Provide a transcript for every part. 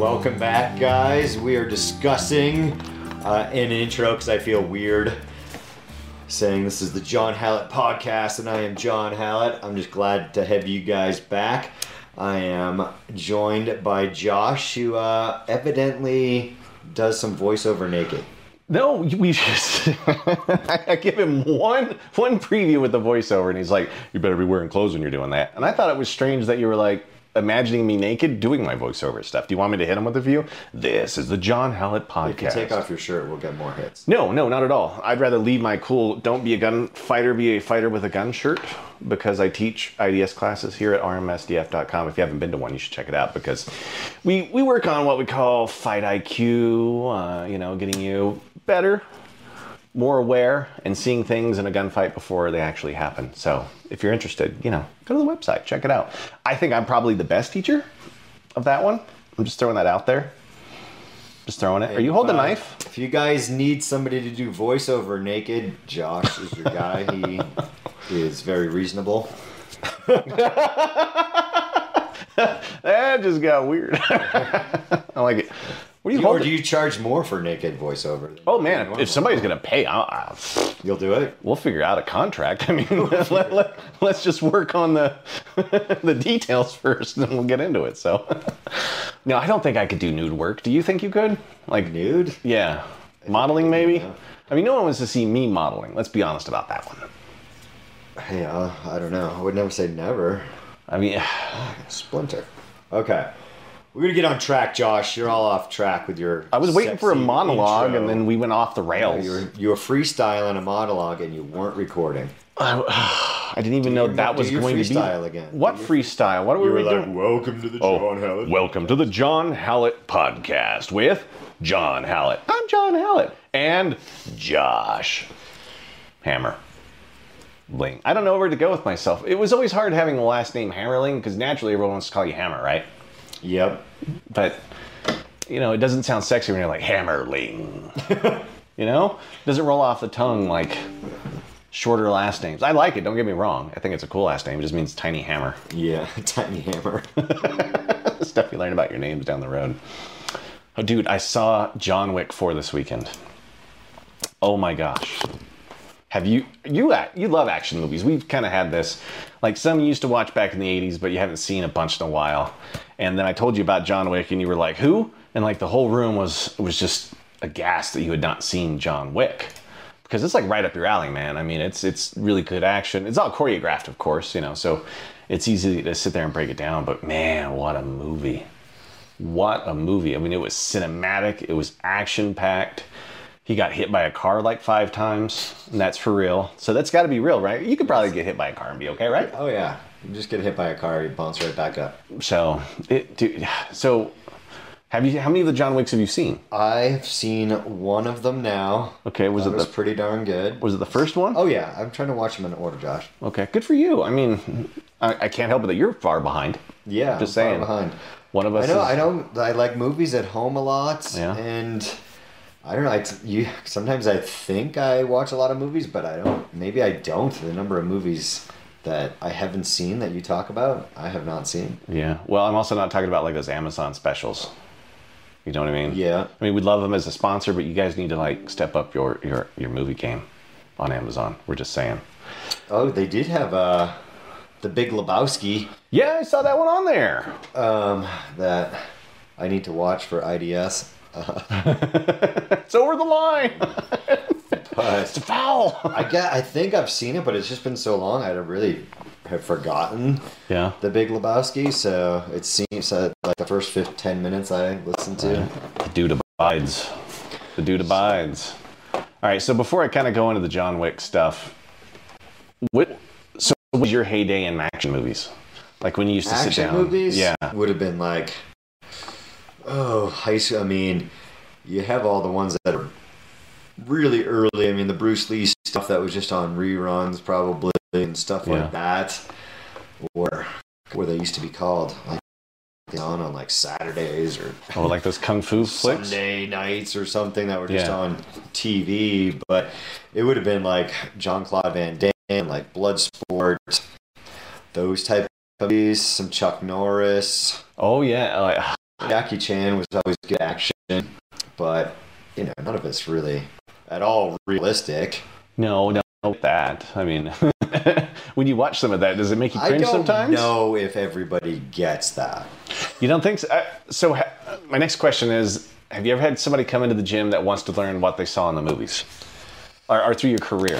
Welcome back, guys. We are discussing uh, an intro because I feel weird saying this is the John Hallett podcast, and I am John Hallett. I'm just glad to have you guys back. I am joined by Josh, who uh, evidently does some voiceover naked. No, we just I give him one one preview with the voiceover, and he's like, "You better be wearing clothes when you're doing that." And I thought it was strange that you were like imagining me naked doing my voiceover stuff. Do you want me to hit him with a view? This is the John Hallett podcast. If you take off your shirt, we'll get more hits. No, no, not at all. I'd rather leave my cool "Don't be a gun fighter, be a fighter with a gun" shirt because I teach IDS classes here at rmsdf.com. If you haven't been to one, you should check it out because we we work on what we call fight IQ. Uh, you know, getting you better, more aware, and seeing things in a gunfight before they actually happen. So if you're interested, you know, go to the website, check it out. I think I'm probably the best teacher of that one. I'm just throwing that out there. Just throwing it. Are you holding a Uh, knife? If you guys need somebody to do voiceover naked, Josh is your guy. he is very reasonable. That just got weird. I like it. What are you Or do you charge more for naked voiceover? oh man, if, if somebody's gonna pay, I'll, I'll, you'll do it. we'll figure out a contract. I mean, let, let, us just work on the the details first, and then we'll get into it. So, no, I don't think I could do nude work. Do you think you could? Like, Nude? yeah, modeling maybe. yeah. I mean, no one wants to see me modeling. Let's be honest about that one. Yeah, I don't know. I would never say never. I mean, Splinter. Okay. We're gonna get on track, Josh. You're all off track with your. I was waiting for a monologue, intro. and then we went off the rails. you were you were freestyling a monologue and you weren't recording. I didn't even know your- that do was your going to be. freestyle again. What Do your- freestyle? What were we doing? "Welcome to the Oh, welcome to the John Hallett podcast with John Hallett. I'm John Hallett and Josh Hammer. Ling. I don't know where to go with myself. It was always hard having the last name Hammerling because naturally everyone wants to call you Hammer, right? Yep. But you know, it doesn't sound sexy when you're like Hammerling. you know, it doesn't roll off the tongue like shorter last names. I like it. Don't get me wrong. I think it's a cool last name. It just means tiny hammer. Yeah. Tiny hammer. stuff you learn about your names down the road. Oh, dude, I saw John Wick 4 this weekend. Oh my gosh. Have you you uh, you love action movies? We've kind of had this, like some you used to watch back in the '80s, but you haven't seen a bunch in a while. And then I told you about John Wick, and you were like, "Who?" And like the whole room was was just aghast that you had not seen John Wick, because it's like right up your alley, man. I mean, it's it's really good action. It's all choreographed, of course, you know, so it's easy to sit there and break it down. But man, what a movie! What a movie! I mean, it was cinematic. It was action packed. He got hit by a car like five times, and that's for real. So that's got to be real, right? You could probably get hit by a car and be okay, right? oh yeah. You just get hit by a car, you bounce right back up. So, it, dude, so have you? How many of the John Wicks have you seen? I've seen one of them now. Okay, was It it was the pretty darn good. was it the first one? Oh yeah, I'm trying to watch them in order, Josh. Okay, good for you. I mean, I, I can't help it that you're far behind. Yeah, Just I'm far saying. behind. One of us. I know. is- I know. I like movies at home a lot, Yeah. and I don't know. I you sometimes I think I watch a lot of movies, but I don't. Maybe I don't. The number of movies that I haven't seen that you talk about, I have not seen. Yeah. Well, I'm also not talking about like those Amazon specials. You know what I mean? Yeah. I mean, we'd love them as a sponsor, but you guys need to like step up your your your movie game on Amazon. We're just saying. Oh, they did have uh, the Big Lebowski Yeah, I saw that one on there. um, that I need to watch for IDS. It's over the line. it's a foul. I get. I think I've seen it, but it's just been so long. I really have forgotten Yeah. the Big Lebowski. So it seems that like the first 15, 10 minutes I listened to. The dude abides. The dude abides. All right. So before I kind of go into the John Wick stuff, what? So what was your heyday in action movies? Like when you used to sit down. action down. movies Yeah. would have been like oh high school i mean you have all the ones that are really early i mean the bruce lee stuff that was just on reruns probably and stuff Yeah. like that or where they used to be called like on on like saturdays or Oh, like those kung fu flicks. sunday nights or something that were just Yeah. on tv but it would have been like John Claude van damme like bloodsport those type of movies some chuck norris Oh yeah, like Jackie Chan was always good action, but you know, none of it's really at all realistic. No, no, not that. I mean, when you watch some of that, does it make you cringe I don't sometimes? know if everybody gets that. You don't think so? Uh, so, ha- my next question is: Have you ever had somebody come into the gym that wants to learn what they saw in the movies, or, or through your career?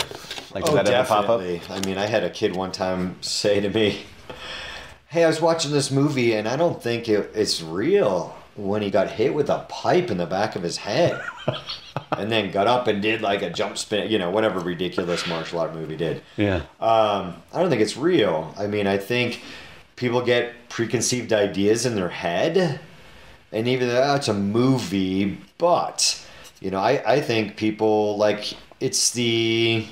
Like, did Oh, that ever pop up? definitely. I mean, I had a kid one time say to me, "Hey, I was watching this movie, and I don't think it, it's real." When he got hit with a pipe in the back of his head, and then got up and did like a jump spin, you know, whatever ridiculous martial art movie did. Yeah. Um, I don't think it's real. I mean, I think people get preconceived ideas in their head, and even though it's a movie, but you know, I, I think people like it's the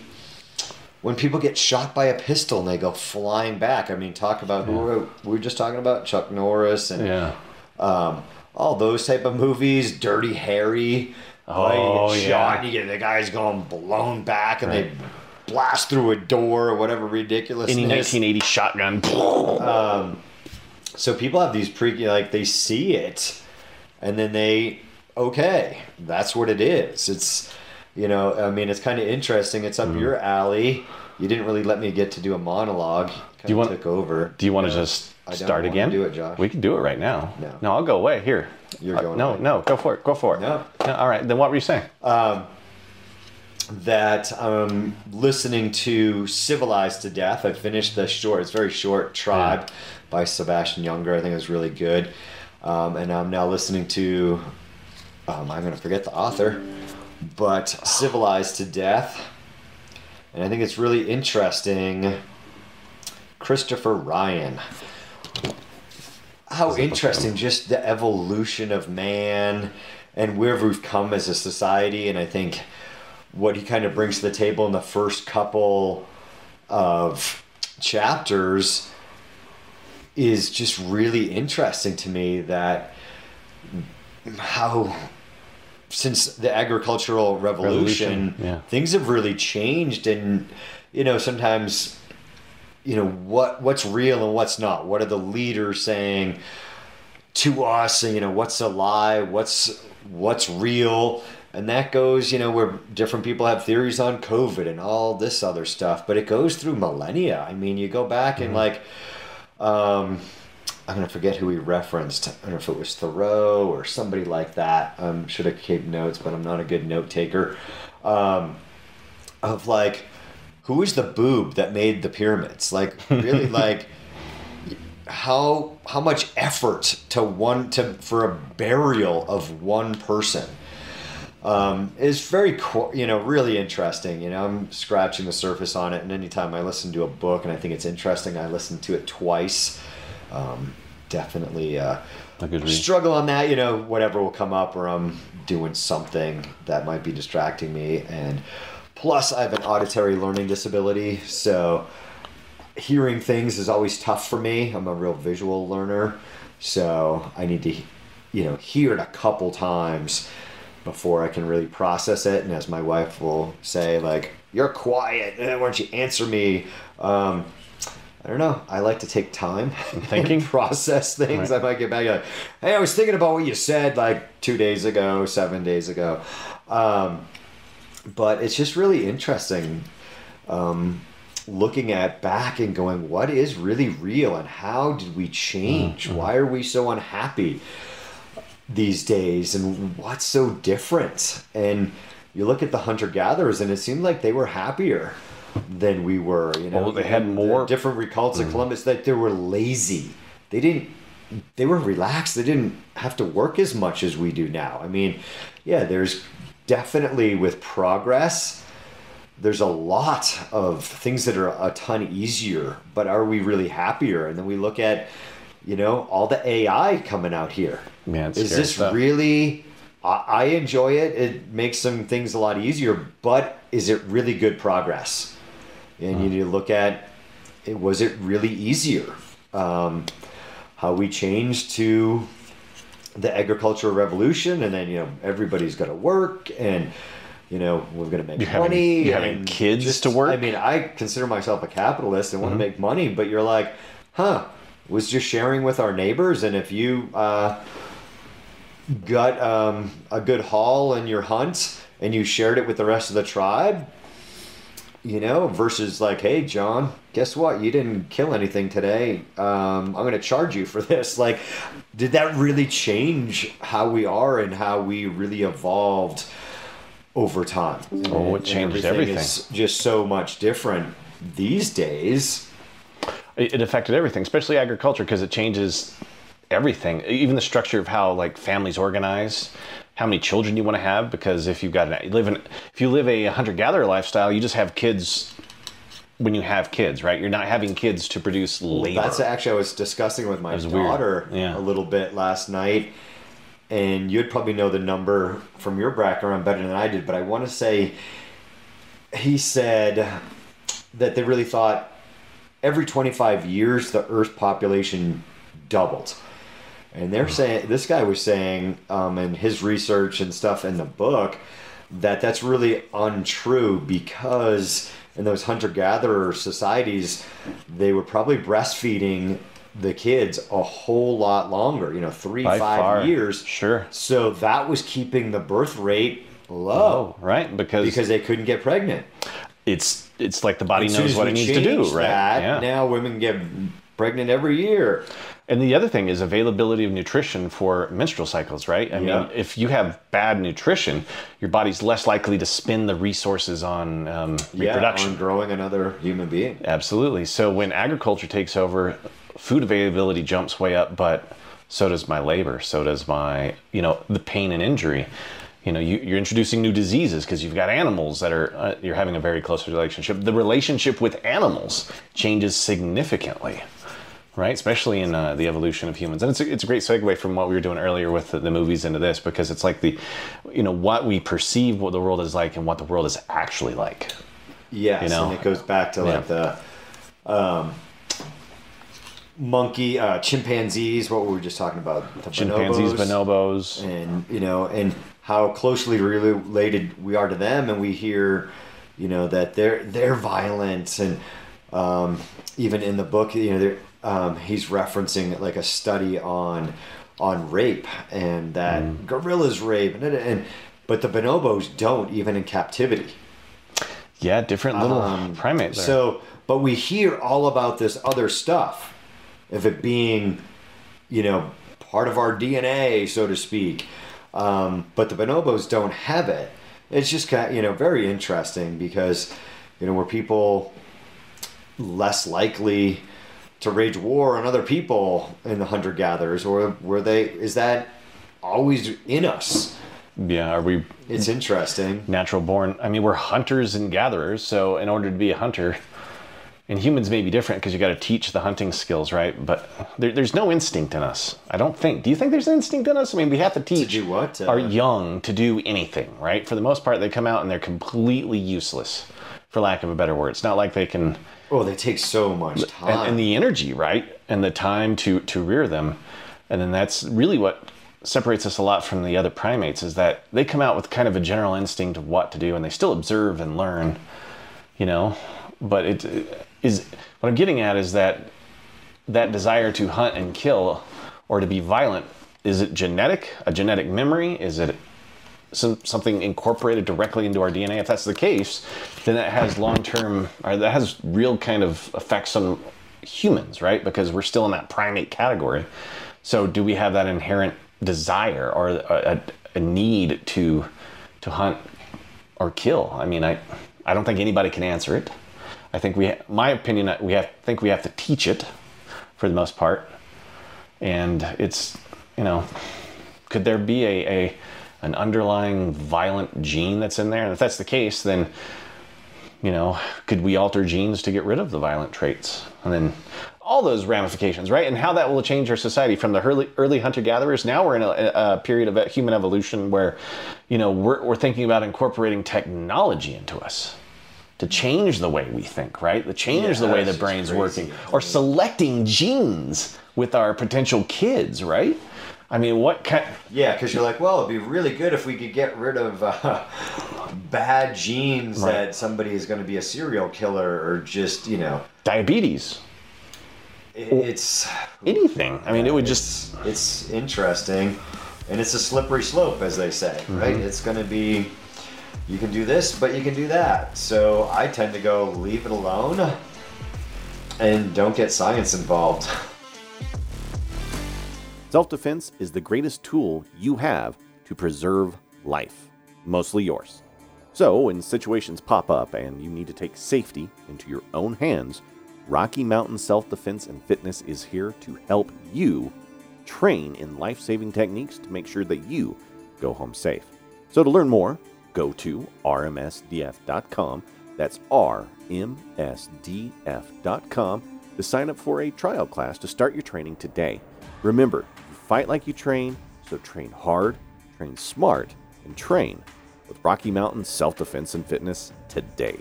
when people get shot by a pistol and they go flying back. I mean, talk about who were, we were just talking about Chuck Norris and Yeah. um, all those type of movies, Dirty Harry. Oh, you get yeah. shot and you get the guys going blown back and they blast through a door or whatever ridiculous. Any 1980 shotgun. So people have these pre like they see it, and then they okay, that's what it is. It's you know, I mean, it's kind of interesting. It's up your alley. You didn't really let me get to do a monologue. Kind you want- took over. Do you want to Yeah. just start again? do it, Josh. We can do it right now. No. No, I'll go away. Here. You're Uh, going No, away. no, go for it. Go for it. No. All right. Then what were you saying? that I'm listening to Civilized to Death. I finished the short, it's very short, Tribe by Sebastian Junger. I think it was really good. Um, and I'm now listening to, um, I'm going to forget the author, but Civilized to Death. And I think it's really interesting. Christopher Ryan. How interesting, just the evolution of man and where we've come as a society. And I think what he kind of brings to the table in the first couple of chapters is just really interesting to me that how since the agricultural revolution, Revolution, yeah. things have really changed. And you know sometimes you know what what's real and what's not. What are the leaders saying to us? And you know what's a lie? What's what's real? And that goes you know where different people have theories on covid and all this other stuff. But it goes through millennia. I mean you go back and like um i'm gonna forget who he referenced. I don't know if it was thoreau or somebody like that. Um should have kept notes but i'm not a good note taker. Um of like who is the boob that made the pyramids? Like really like how how much effort to one to for a burial of one person um, is very you know really interesting. You know i'm scratching the surface on it and anytime i listen to a book and i think it's interesting i listen to it twice um, definitely uh, A good read. struggle on that you know whatever will come up or i'm doing something that might be distracting me. And plus i have an auditory learning disability so hearing things is always tough for me. I'm a real visual learner so i need to you know hear it a couple times before i can really process it. And as my wife will say like you're quiet. Why don't you answer me? Um, I don't know. I like to take time Thinking? and process things. Right. I might get back like, hey, I was thinking about what you said like two days ago, seven days ago. Um, but it's just really interesting um, looking at back and going, what is really real and how did we change? Why are we so unhappy these days and what's so different? And you look at the hunter gatherers and it seemed like they were happier than we were. You know, Oh, they had The more- different recalls of mm. Columbus that they were lazy. They didn't. They were relaxed. They didn't have to work as much as we do now. I mean, yeah, there's definitely with progress. There's a lot of things that are a ton easier, but are we really happier? And then we look at, you know, all the AI coming out here. Man, it's is this stuff. really? I, I enjoy it. It makes some things a lot easier, but is it really good progress? And you need to look at, it, was it really easier? Um, how we changed to the agricultural revolution, and then you know everybody's got to work, and you know we're going to make You're having- money. you're having kids to work? I mean, I consider myself a capitalist and want Mm-hmm. to make money, but you're like, huh? Was just sharing with our neighbors, and if you uh, got um, a good haul in your hunt and you shared it with the rest of the tribe, you know, versus like, hey, John, guess what? You didn't kill anything today. Um, I'm going to charge you for this. Like, did that really change how we are and how we really evolved over time? Oh, it changed is just so much different these days. It, it affected everything, especially agriculture, because it changes everything, even the structure of how like families organize, how many children you want to have. Because if you've got an, you live in, if you live a hunter gatherer lifestyle, you just have kids when you have kids, right? You're not having kids to produce labor. That's actually I was discussing with my daughter Yeah. a little bit last night, and you'd probably know the number from your background better than I did. But I want to say he said that they really thought every 25 years the Earth population doubled. And they're saying this guy was saying um, in his research and stuff in the book that that's really untrue because in those hunter gatherer societies they were probably breastfeeding the kids a whole lot longer you know three By five far. years Sure. so that was keeping the birth rate low Oh, right, because, because they couldn't get pregnant it's it's like the body knows what it needs to do, right? that, yeah. now women get pregnant every year And the other thing is availability of nutrition for menstrual cycles, right? I Yeah. mean, if you have bad nutrition, your body's less likely to spend the resources on um, reproduction. yeah, on growing another human being Absolutely. So when agriculture takes over, food availability jumps way up, but so does my labor. So does my, you know, the pain and injury. You know, you, you're introducing new diseases because you've got animals that are, uh, you're having a very close relationship. The relationship with animals changes significantly, right? Especially in uh, the evolution of humans. And it's a, it's a great segue from what we were doing earlier with the, the movies into this because it's like the, you know, what we perceive what the world is like and what the world is actually like. Yes, You know? and it goes back to like the um, monkey, uh, chimpanzees. What we were just talking about, the Chimpanzees, bonobos, bonobos. and you know, and how closely related we are to them, and we hear, you know, that they're they're violent, and um, even in the book, you know, they're, um, he's referencing like a study on on rape and that Mm. gorillas rape, and, and but the bonobos don't even in captivity. Yeah, different little Um, primates. there. So, but we hear all about this other stuff, of it being, you know, part of our DNA, so to speak. Um, but the bonobos don't have it. It's just kind of, you know, very interesting because, you know, were people less likely to wage war on other people in the hunter gatherers, or were they? Is that always in us? yeah, are we It's interesting. natural born? I mean, we're hunters and gatherers. So, in order to be a hunter, and humans may be different because you got to teach the hunting skills, right? But there, there's no instinct in us. I don't think. Do you think there's an instinct in us? I mean, we have to teach do what? our Uh, young to do anything, right? For the most part, they come out and they're completely useless, for lack of a better word. It's not like they can Oh, they take so much time. and, and the energy, right, and the time to to rear them, and then that's really what separates us a lot from the other primates is that they come out with kind of a general instinct of what to do, and they still observe and learn, you know. But it uh, is what I'm getting at is that that desire to hunt and kill or to be violent is it genetic, a genetic memory? Is it some, something incorporated directly into our DNA. If that's the case, then that has long term, or that has real kind of effects on humans, right? Because we're still in that primate category. So, do we have that inherent desire or a, a, a need to to hunt or kill? I mean, I I don't think anybody can answer it. I think we, my opinion, uh, we have think we have to teach it for the most part, and it's you know, could there be a, a an underlying violent gene that's in there? And if that's the case, then you know, could we alter genes to get rid of the violent traits? And then all those ramifications, right? And how that will change our society from the early, early hunter gatherers. Now we're in a, a period of human evolution where, you know, we're, we're thinking about incorporating technology into us to change the way we think, right? To change Yeah, the way the brain's crazy. working, or selecting genes with our potential kids, right? I mean, what kind? Yeah, because you're like, well, it'd be really good if we could get rid of uh, bad genes Right. that somebody is going to be a serial killer or just, you know, Diabetes, it's anything. I mean, it would just it's, it's interesting. and it's a slippery slope, as they say, right? It's going to be you can do this, but you can do that. So I tend to go leave it alone and don't get science involved. Self defense is the greatest tool you have to preserve life, mostly yours. So, when situations pop up and you need to take safety into your own hands, Rocky Mountain Self Defense and Fitness is here to help you train in life saving techniques to make sure that you go home safe. So, to learn more, go to rmsdf.com. That's rmsdf.com to sign up for a trial class to start your training today. Remember, fight like you train, so train hard, train smart, and train with Rocky Mountain Self Defense and Fitness today.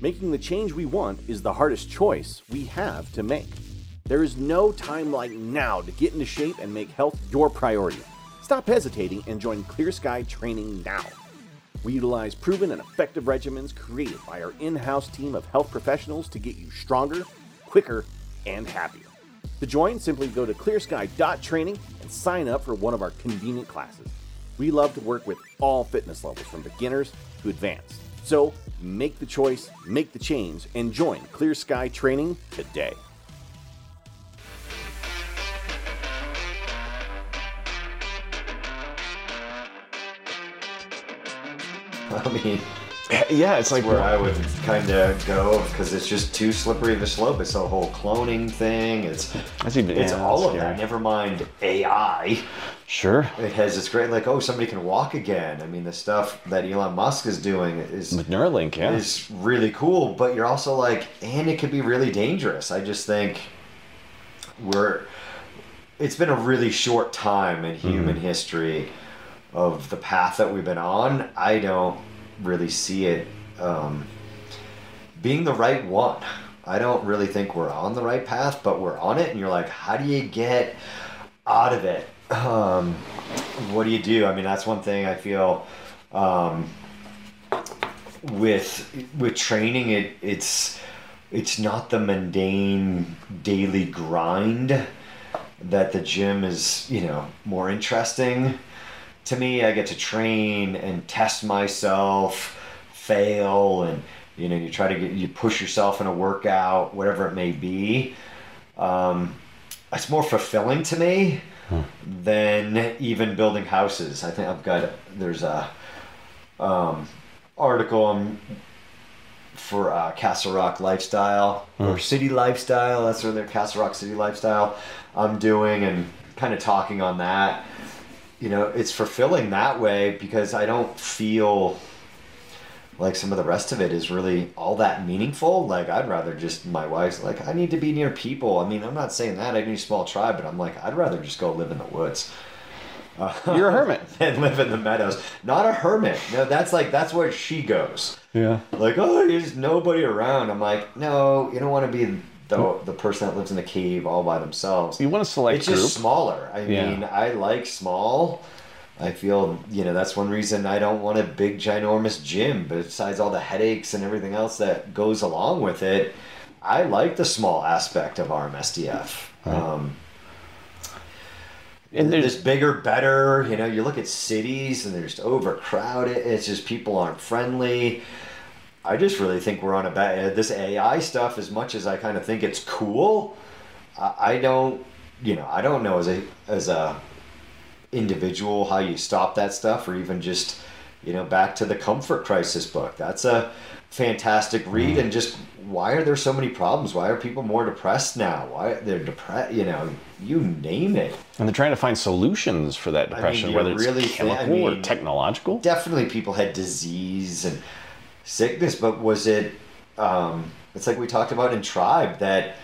Making the change we want is the hardest choice we have to make. There is no time like now to get into shape and make health your priority. Stop hesitating and join Clear Sky Training now. We utilize proven and effective regimens created by our in house team of health professionals to get you stronger, quicker, and happier. To join, simply go to clearsky.training and sign up for one of our convenient classes. We love to work with all fitness levels from beginners to advanced. So make the choice, make the change, and join Clear Sky Training today. I mean, Yeah, it's like where I would kind of go because it's just too slippery of a slope. It's a whole cloning thing. It's even- it's yeah, all of that. Never mind AI. sure. It has this great like oh somebody can walk again. I mean the stuff that Elon Musk is doing is With Neuralink, yeah. is really cool, but you're also like, and it could be really dangerous. I just think we're. It's been a really short time in mm-hmm. human history of the path that we've been on. I don't really see it um, being the right one. I don't really think we're on the right path, but we're on it, and you're like, how do you get out of it? Um, what do you do? I mean, that's one thing I feel. Um, with with training it it's it's not the mundane daily grind that the gym is you know more interesting to me i get to train and test myself fail and you know you try to get you push yourself in a workout whatever it may be um, it's more fulfilling to me than even building houses i think i've got there's a um, article on for uh, Castle Rock Lifestyle or City Lifestyle. That's where their Castle Rock City Lifestyle I'm doing and kind of talking on that. You know, it's fulfilling that way because I don't feel like some of the rest of it is really all that meaningful. Like I'd rather just my wife's like I need to be near people. I mean, I'm not saying that I need a small tribe, but I'm like I'd rather just go live in the woods You're a hermit. and live in the meadows. Not a hermit. No, that's like that's where she goes. Yeah. Like, oh, there's nobody around. I'm like, no, you don't want to be the the person that lives in the cave all by themselves. You want to select It's group. just smaller. I Yeah. mean, I like small. I feel, you know, that's one reason I don't want a big, ginormous gym. Besides all the headaches and everything else that goes along with it, I like the small aspect of RMSDF. Um, and there's this bigger, better. You know, you look at cities and they're just overcrowded. It's just people aren't friendly. I just really think we're on a bad. Uh, this AI stuff, as much as I kind of think it's cool, I, I don't. You know, I don't know as a as a individual how you stop that stuff, or even just you know back to the comfort crisis book. That's a fantastic read, mm-hmm. and just why are there so many problems? Why are people more depressed now? Why they're depressed? You know, you name it. and they're trying to find solutions for that depression, you whether it's really thi- I chemical or technological. definitely people had disease and sickness, but was it? Um, it's like we talked about in Tribe that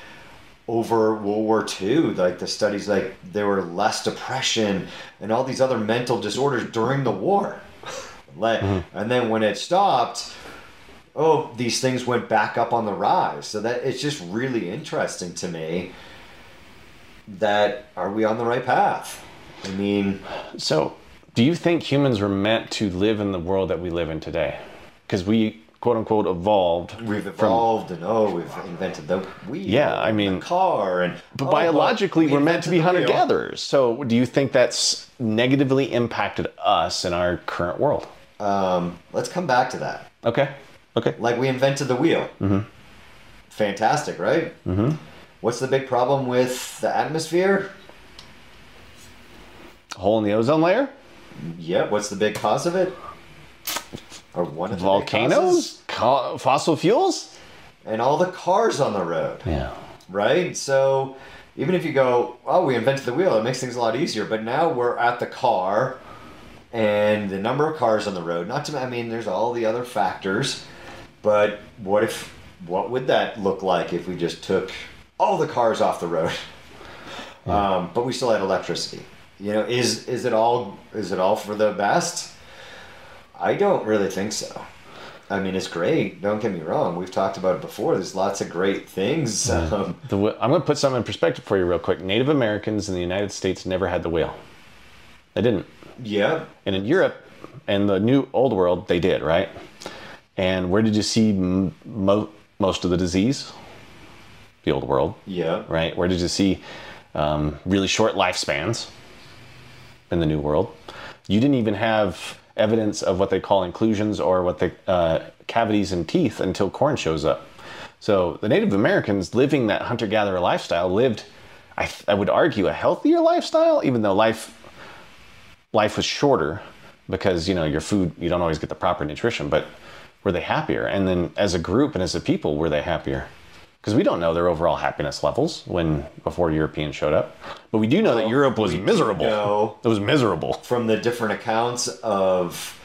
over World War II, like the studies, like there were less depression and all these other mental disorders during the war. like, and then when it stopped, oh, these things went back up on the rise. So that it's just really interesting to me. That are we on the right path? I mean, So, do you think humans were meant to live in the world that we live in today? Because we quote unquote evolved. We've from- evolved, and oh, we've invented the wheel. Yeah, I mean- the car, and But oh, biologically, we we're meant to be hunter gatherers. So, do you think that's negatively impacted us in our current world? Um, let's come back to that. Okay. Okay. Like we invented the wheel. Mm-hmm. Fantastic, right? Mm-hmm. What's the big problem with the atmosphere? Hole in the ozone layer? Yeah. What's the big cause of it? Or one of the Volcanoes? Co- fossil fuels? and all the cars on the road. Yeah. right? So even if you go, oh, we invented the wheel, it makes things a lot easier. But now we're at the car and the number of cars on the road. Not to, I mean, there's all the other factors. But what if, what would that look like if we just took all the cars off the road? Um, but we still had electricity. You know, is is it all is it all for the best? I don't really think so. I mean, it's great. Don't get me wrong. We've talked about it before. There's lots of great things. Um, The, I'm going to put something in perspective for you, real quick. Native Americans in the United States never had the wheel. They didn't. yeah, And in Europe and the New Old World, they did, right? And where did you see mo- most of the disease? The Old World, yeah, right? Where did you see um, really short lifespans? In the New World, you didn't even have evidence of what they call inclusions or what they uh, cavities in teeth until corn shows up. So the Native Americans living that hunter-gatherer lifestyle lived, I, th- I would argue, a healthier lifestyle, even though life life was shorter because you know your food you don't always get the proper nutrition but were they happier and then as a group and as a people were they happier because we don't know their overall happiness levels when before europeans showed up. But we do know that europe was miserable. it was miserable. from the different accounts of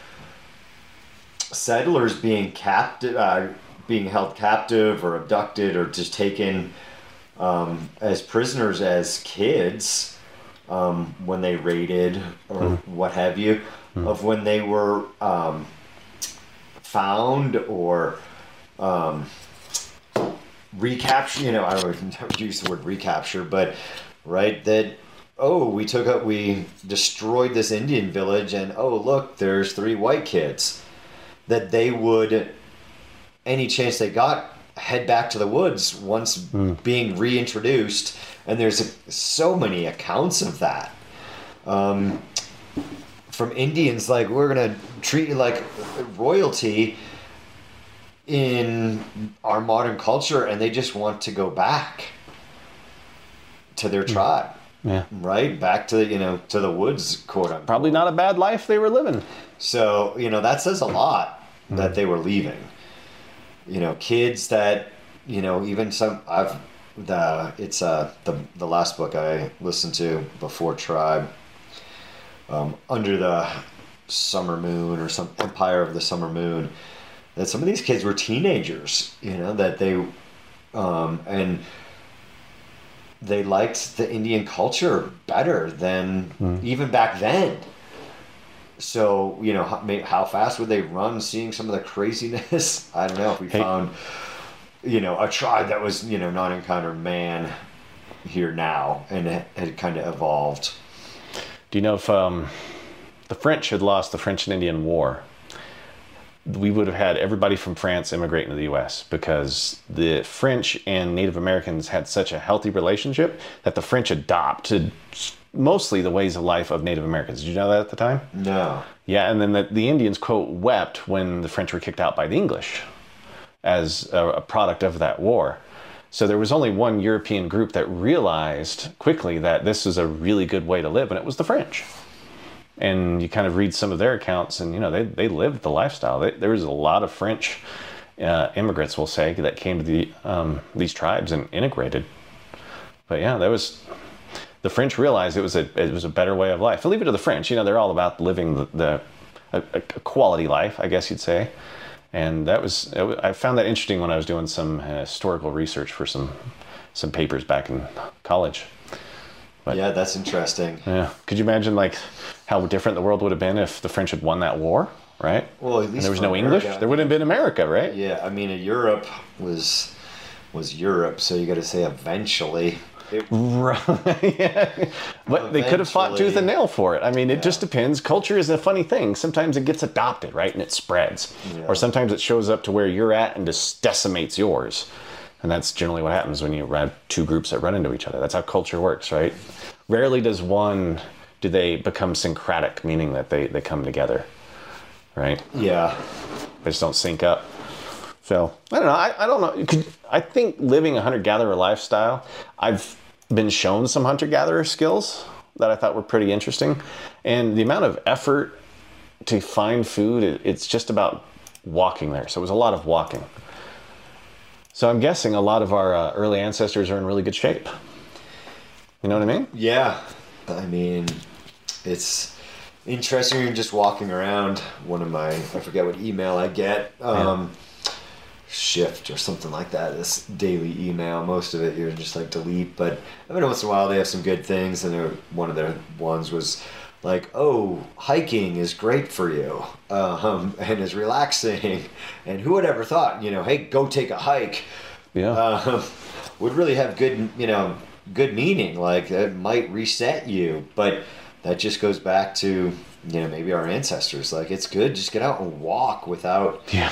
settlers being captive, uh, being held captive or abducted or just taken um, as prisoners as kids um, when they raided or what have you, of when they were um, found or um, recapture. You know, I don't use the word recapture, but right that oh we took up we destroyed this Indian village and oh look there's three white kids that they would any chance they got head back to the woods once being reintroduced and there's so many accounts of that um, from Indians like we're gonna treat you like royalty in our modern culture and they just want to go back to their tribe. Yeah. Right? Back to you know to the woods quote unquote. Probably not a bad life they were living. So you know that says a lot that they were leaving. You know kids that you know even some i've the it's uh the the last book i listened to before tribe um, under the summer moon or some empire of the summer moon that some of these kids were teenagers you know that they um and they liked the indian culture better than even back then. So you know how, how fast would they run seeing some of the craziness? I don't know if we Hey. found you know a tribe that was you know not encountered man here now and it had kind of evolved. Do you know if um, the french had lost the french and indian war we would have had everybody from France immigrate into the US because the French and Native Americans had such a healthy relationship that the French adopted mostly the ways of life of Native Americans. Did you know that at the time? no Yeah, and then the, the Indians, quote, wept when the French were kicked out by the English as a, a product of that war. So there was only one European group that realized quickly that this is a really good way to live, and it was the French. And you kind of read some of their accounts, and you know they, they lived the lifestyle. They, there was a lot of French uh, immigrants, we'll say, that came to the um, these tribes and integrated. But yeah, that was the French realized it was a it was a better way of life. To leave it to the French, you know, they're all about living the, the a, a quality life, I guess you'd say. And that was I found that interesting when I was doing some uh, historical research for some some papers back in college. Yeah that's interesting Yeah, could you imagine like how different the world would have been if the French had won that war, right? well at And least there was no English. There wouldn't have been America, right? yeah i mean europe was was europe so you got to say eventually It- Right. yeah. But they could have fought tooth and nail for it. I mean, it just depends. Culture is a funny thing. Sometimes it gets adopted, right? And it spreads. Yeah. Or sometimes it shows up to where you're at and just decimates yours. And that's generally what happens when you have two groups that run into each other. That's how culture works, right? Rarely does one, do they become syncretic, meaning that they, they come together, right? yeah. They just don't sync up. So I don't know. I, I don't know. Could, I think living a hunter gatherer lifestyle, I've been shown some hunter gatherer skills that I thought were pretty interesting, and the amount of effort to find food, it, it's just about walking there. So it was a lot of walking. So I'm guessing a lot of our uh, early ancestors are in really good shape. You know what I mean? Yeah, I mean, it's interesting. You're just walking around. One of my, I forget what email I get, um, shift or something like that. This daily email. Most of it you're just like delete, but every once in a while they have some good things. And one of their ones was like, "Oh, hiking is great for you, um, and is relaxing." And who would ever thought, you know, hey, go take a hike Yeah. um, would really have good, you know, good meaning. Like it might reset you, but that just goes back to you know maybe our ancestors. Like it's good, just get out and walk without yeah.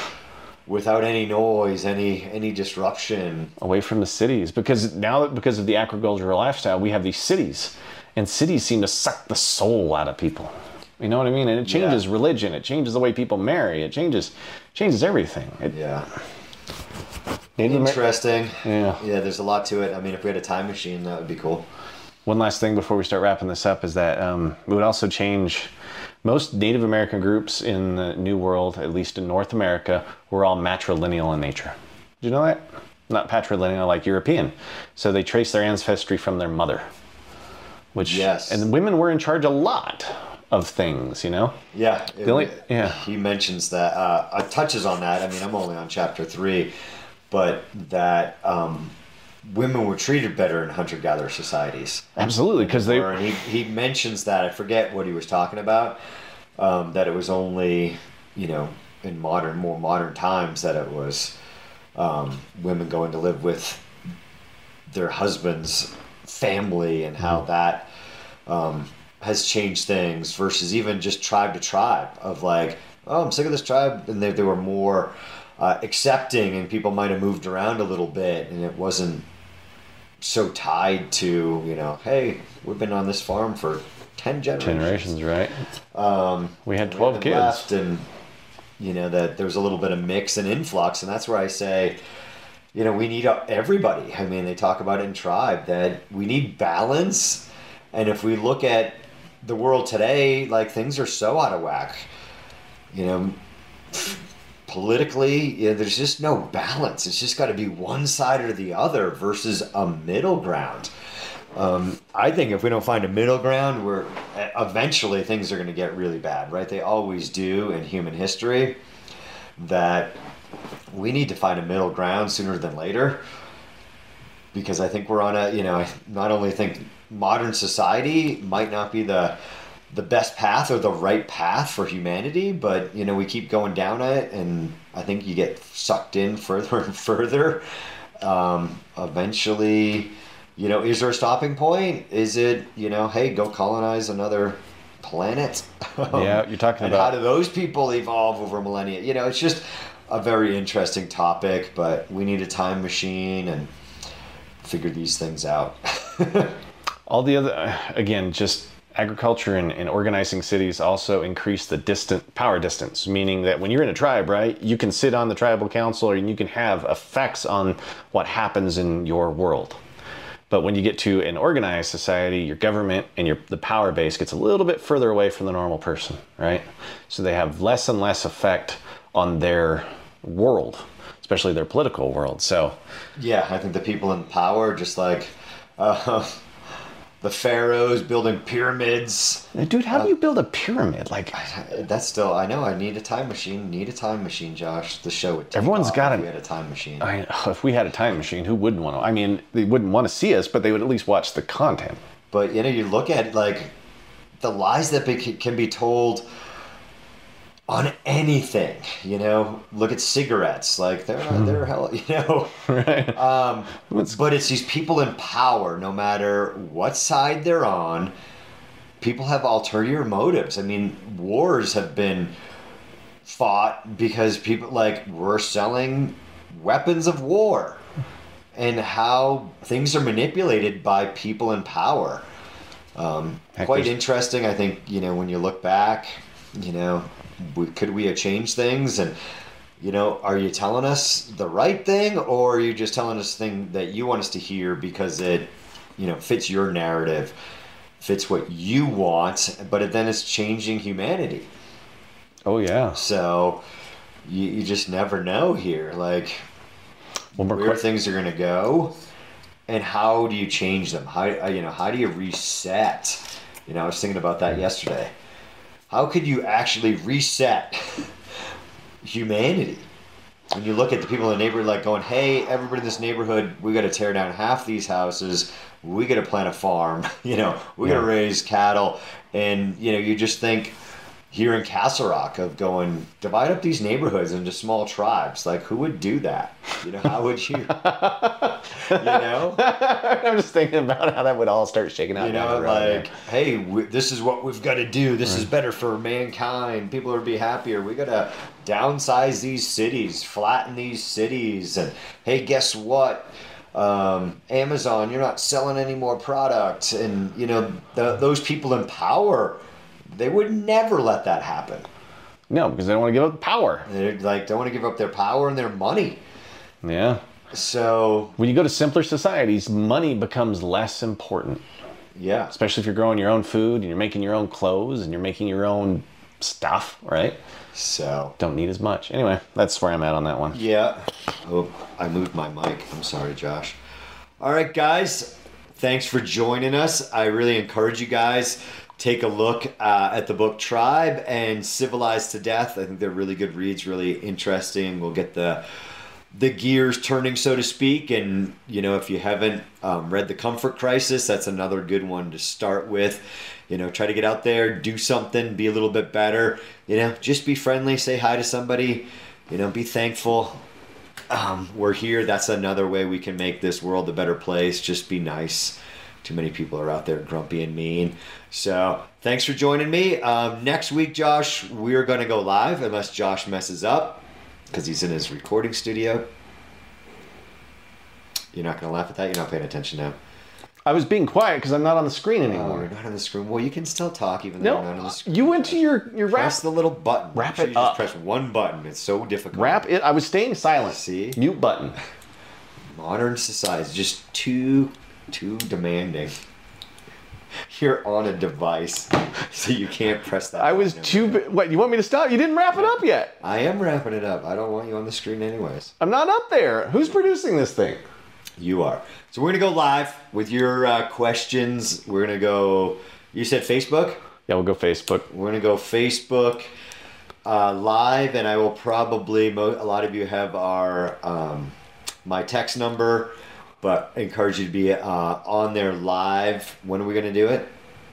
without any noise, any any disruption. away from the cities because now because of the agricultural lifestyle we have these cities and cities seem to suck the soul out of people you know what i mean and it changes Yeah. religion it changes the way people marry it changes changes everything it, Yeah, Native interesting. Yeah. yeah. There's a lot to it. I mean, if we had a time machine, that would be cool. one last thing before we start wrapping this up is that um, it would also change most native american groups in the new world at least in north america were all matrilineal in nature did you know that not patrilineal like european so they trace their ancestry from their mother which Yes. and women were in charge a lot of things you know Yeah, it- only- yeah. He mentions that. Uh, uh, touches on that. I mean, I'm only on chapter three, but that um, women were treated better in hunter-gatherer societies. absolutely because they and he, he mentions that I forget what he was talking about. Um, that it was only you know in modern, more modern times that it was um, women going to live with their husbands' family and how that um, has changed things versus even just tribe to tribe of like, oh, I'm sick of this tribe, and they, they were more uh, accepting, and people might have moved around a little bit, and it wasn't so tied to you know, hey, we've been on this farm for ten generations. generations right. Um, we had 12 haven't kids. left, and you know that there was a little bit of mix and influx, and that's where I say, you know, we need everybody. I mean, they talk about it in tribe that we need balance, and if we look at the world today, like things are so out of whack. You know, politically, you know, there's just no balance. It's just got to be one side or the other versus a middle ground. Um, I think if we don't find a middle ground, we're eventually things are going to get really bad, right? They always do in human history. That we need to find a middle ground sooner than later, because I think we're on a, you know, I not only think modern society might not be the the best path or the right path for humanity, but you know we keep going down it, and I think you get sucked in further and further. Um, eventually, you know, is there a stopping point? Is it you know, hey, go colonize another planet? Yeah, you're talking about- how do those people evolve over millennia? You know, it's just a very interesting topic, but we need a time machine and figure these things out. all the other again just agriculture and, and organizing cities also increase the distant power distance meaning that when you're in a tribe right you can sit on the tribal council and you can have effects on what happens in your world but when you get to an organized society your government and your the power base gets a little bit further away from the normal person right so they have less and less effect on their world especially their political world so Yeah, I think the people in power, just like uh, the pharaohs building pyramids. dude how do you build a pyramid like That's still, I know. I need a time machine. Need a time machine, Josh. The show would. Take Everyone's got if it. We had a time machine. I if we had a time machine, who wouldn't want to? I mean, they wouldn't want to see us, but they would at least watch the content. But you know, you look at like the lies that be, can be told on anything. You know, look at cigarettes. Like they're Hmm. they're hell. You know. Right. Um, but it's these people in power, no matter what side they're on. People have ulterior motives. I mean, wars have been fought because people like we're selling weapons of war, and how things are manipulated by people in power. Um, quite interesting. I think you know when you look back, you know, could we have changed things and you know, are you telling us the right thing or are you just telling us thing that you want us to hear because it, you know, fits your narrative, fits what you want, but then it's changing humanity. oh yeah. So you, you just never know here, like where quick. things are going to go and how do you change them? How, you know, how do you reset? You know, I was thinking about that mm-hmm. yesterday. How could you actually reset humanity? When you look at the people in the neighborhood, like going, "Hey, everybody in this neighborhood, we got to tear down half these houses. We got to plant a farm. You know, we got to raise cattle." And you know, you just think here in Castle Rock of going divide up these neighborhoods into small tribes. Like, who would do that? You know, how would you? you know, I'm just thinking about how that would all start shaking out. you know, like, hey, we, this is what we've got to do. This is better for mankind. People will be happier. We got to downsize these cities, flatten these cities, and hey, guess what? Um, Amazon, you're not selling any more product, and you know the, those people in power, they would never let that happen. No, because they don't want to give up power. They like don't want to give up their power and their money. Yeah. So When you go to simpler societies, money becomes less important. yeah, Especially if you're growing your own food and you're making your own clothes and you're making your own stuff, right? so Don't need as much. Anyway, that's where I'm at on that one. yeah. Oh, I moved my mic. I'm sorry, Josh. All right, guys. Thanks for joining us. I really encourage you guys take a look uh, at the book Tribe and Civilized to Death. I think they're really good reads, really interesting. We'll get the the gears turning, so to speak. And you know, if you haven't um, read the Comfort Crisis, that's another good one to start with. You know, try to get out there, do something, be a little bit better. You know, just be friendly, say hi to somebody. You know, be thankful. Um, we're here. That's another way we can make this world a better place. Just be nice. Too many people are out there grumpy and mean. So thanks for joining me. Um, next week, Josh, we're going to go live unless Josh messes up because he's in his recording studio. You're not going to laugh at that. You're not paying attention now. I was being quiet because I'm not on the screen Oh, anymore. you're not on the screen. Well, you can still talk even though you're not on the screen. you went to your your wrap. Press the little button. Wrap sure it you just up. press one button. It's so difficult. Wrap it. I was staying silent. See? Mute button. Modern society just too, too demanding. You're on a device, so you can't press that. I was too. bi- What? You want me to stop? You didn't wrap it up yet. I am wrapping it up. I don't want you on the screen anyways. I'm not up there. Who's producing this thing? You are. So we're gonna go live with your uh, questions. We're gonna go. You said Facebook. Yeah, we'll go Facebook. We're gonna go Facebook uh, live, and I will probably. Mo- a lot of you have our um, my text number, but I encourage you to be uh, on there live. When are we gonna do it?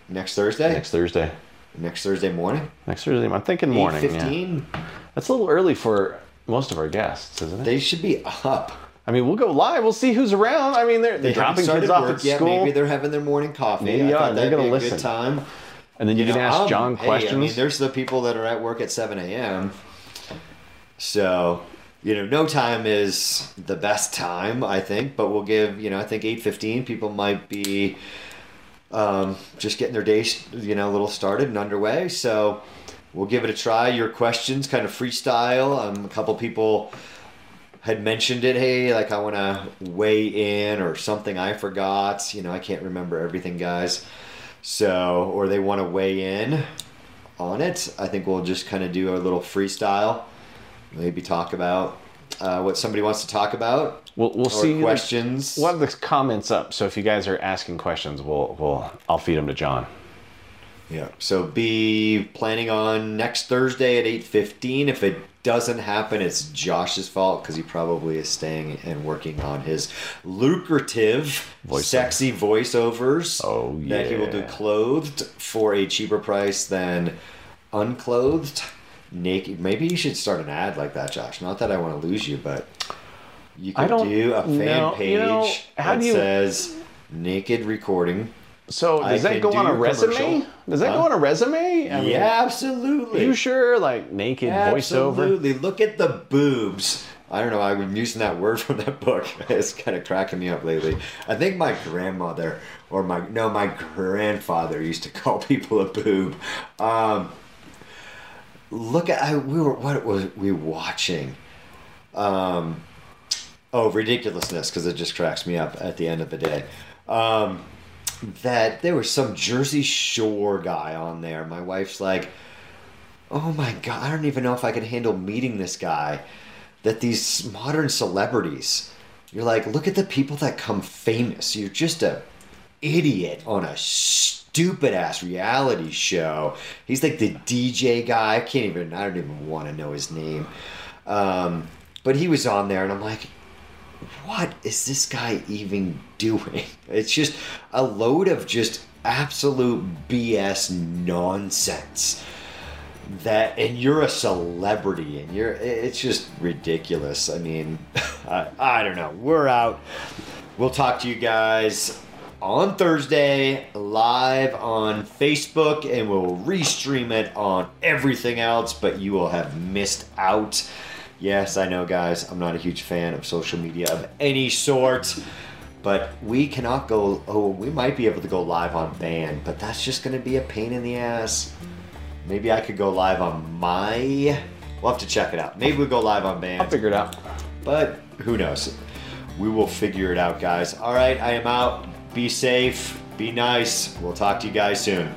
Next Thursday. Next Thursday. Next Thursday morning. Next Thursday. I'm thinking morning. Eight Yeah. fifteen. That's a little early for most of our guests, isn't it? They should be up. I mean, we'll go live. We'll see who's around. I mean, they're, They they're haven't dropping kids off at yet. school, Maybe they're having their morning coffee. Maybe I thought They're be a listen. good time. and then you, can know, ask um, John hey, questions. I mean, there's the people that are at work at 7 a.m. So, you know, no time is the best time, I think, but we'll give, you know, I think 8.15 people might be um, just getting their day, you know, a little started and underway. So we'll give it a try. Your questions, kind of freestyle. Um, a couple people had mentioned it. Hey, like I want to weigh in or something I forgot. You know, I can't remember everything, guys. So, or they want to weigh in on it. I think we'll just kind of do a little freestyle. Maybe talk about uh, what somebody wants to talk about. we'll we'll see the- questions. We'll have the comments up. So if you guys are asking questions, we'll we'll I'll feed them to John. Yeah. So be planning on next Thursday at eight fifteen. If it doesn't happen, it's Josh's fault because he probably is staying and working on his lucrative, Voiceover. sexy voiceovers. Oh, yeah. That he will do clothed for a cheaper price than unclothed. Naked. Maybe you should start an ad like that, Josh. Not that I want to lose you, but you I could do a fan know. page You know, that you- says naked recording. So I does that go on a resume? commercial. Does that go on a resume? I mean, yeah, absolutely. You sure? Like naked voiceover? Absolutely. Look at the boobs. I don't know. I've been using that word from that book. It's kind of cracking me up lately. I think my grandmother or my no, my grandfather used to call people a boob. Um, look at I, we were what was we watching? Um, oh, ridiculousness because it just cracks me up at the end of the day. Um, that there was some Jersey Shore guy on there. My wife's like, oh my god, I don't even know if I can handle meeting this guy. That these modern celebrities, you're like, look at the people that come famous. You're just a idiot on a stupid ass reality show. He's like the DJ guy. I can't even. I don't even want to know his name. Um, but he was on there, and I'm like, what is this guy even doing? It's just a load of just absolute BS nonsense. That and you're a celebrity and you're it's just ridiculous. I mean, I, I don't know. We're out. We'll talk to you guys on Thursday live on Facebook and we'll restream it on everything else, but you will have missed out. Yes, I know, guys, I'm not a huge fan of social media of any sort, but we cannot go. Oh, we might be able to go live on Band, but that's just going to be a pain in the ass. Maybe I could go live on my. We'll have to check it out. Maybe we'll go live on Band. I'll figure it out. But who knows? We will figure it out, guys. All right, I am out. Be safe. Be nice. We'll talk to you guys soon.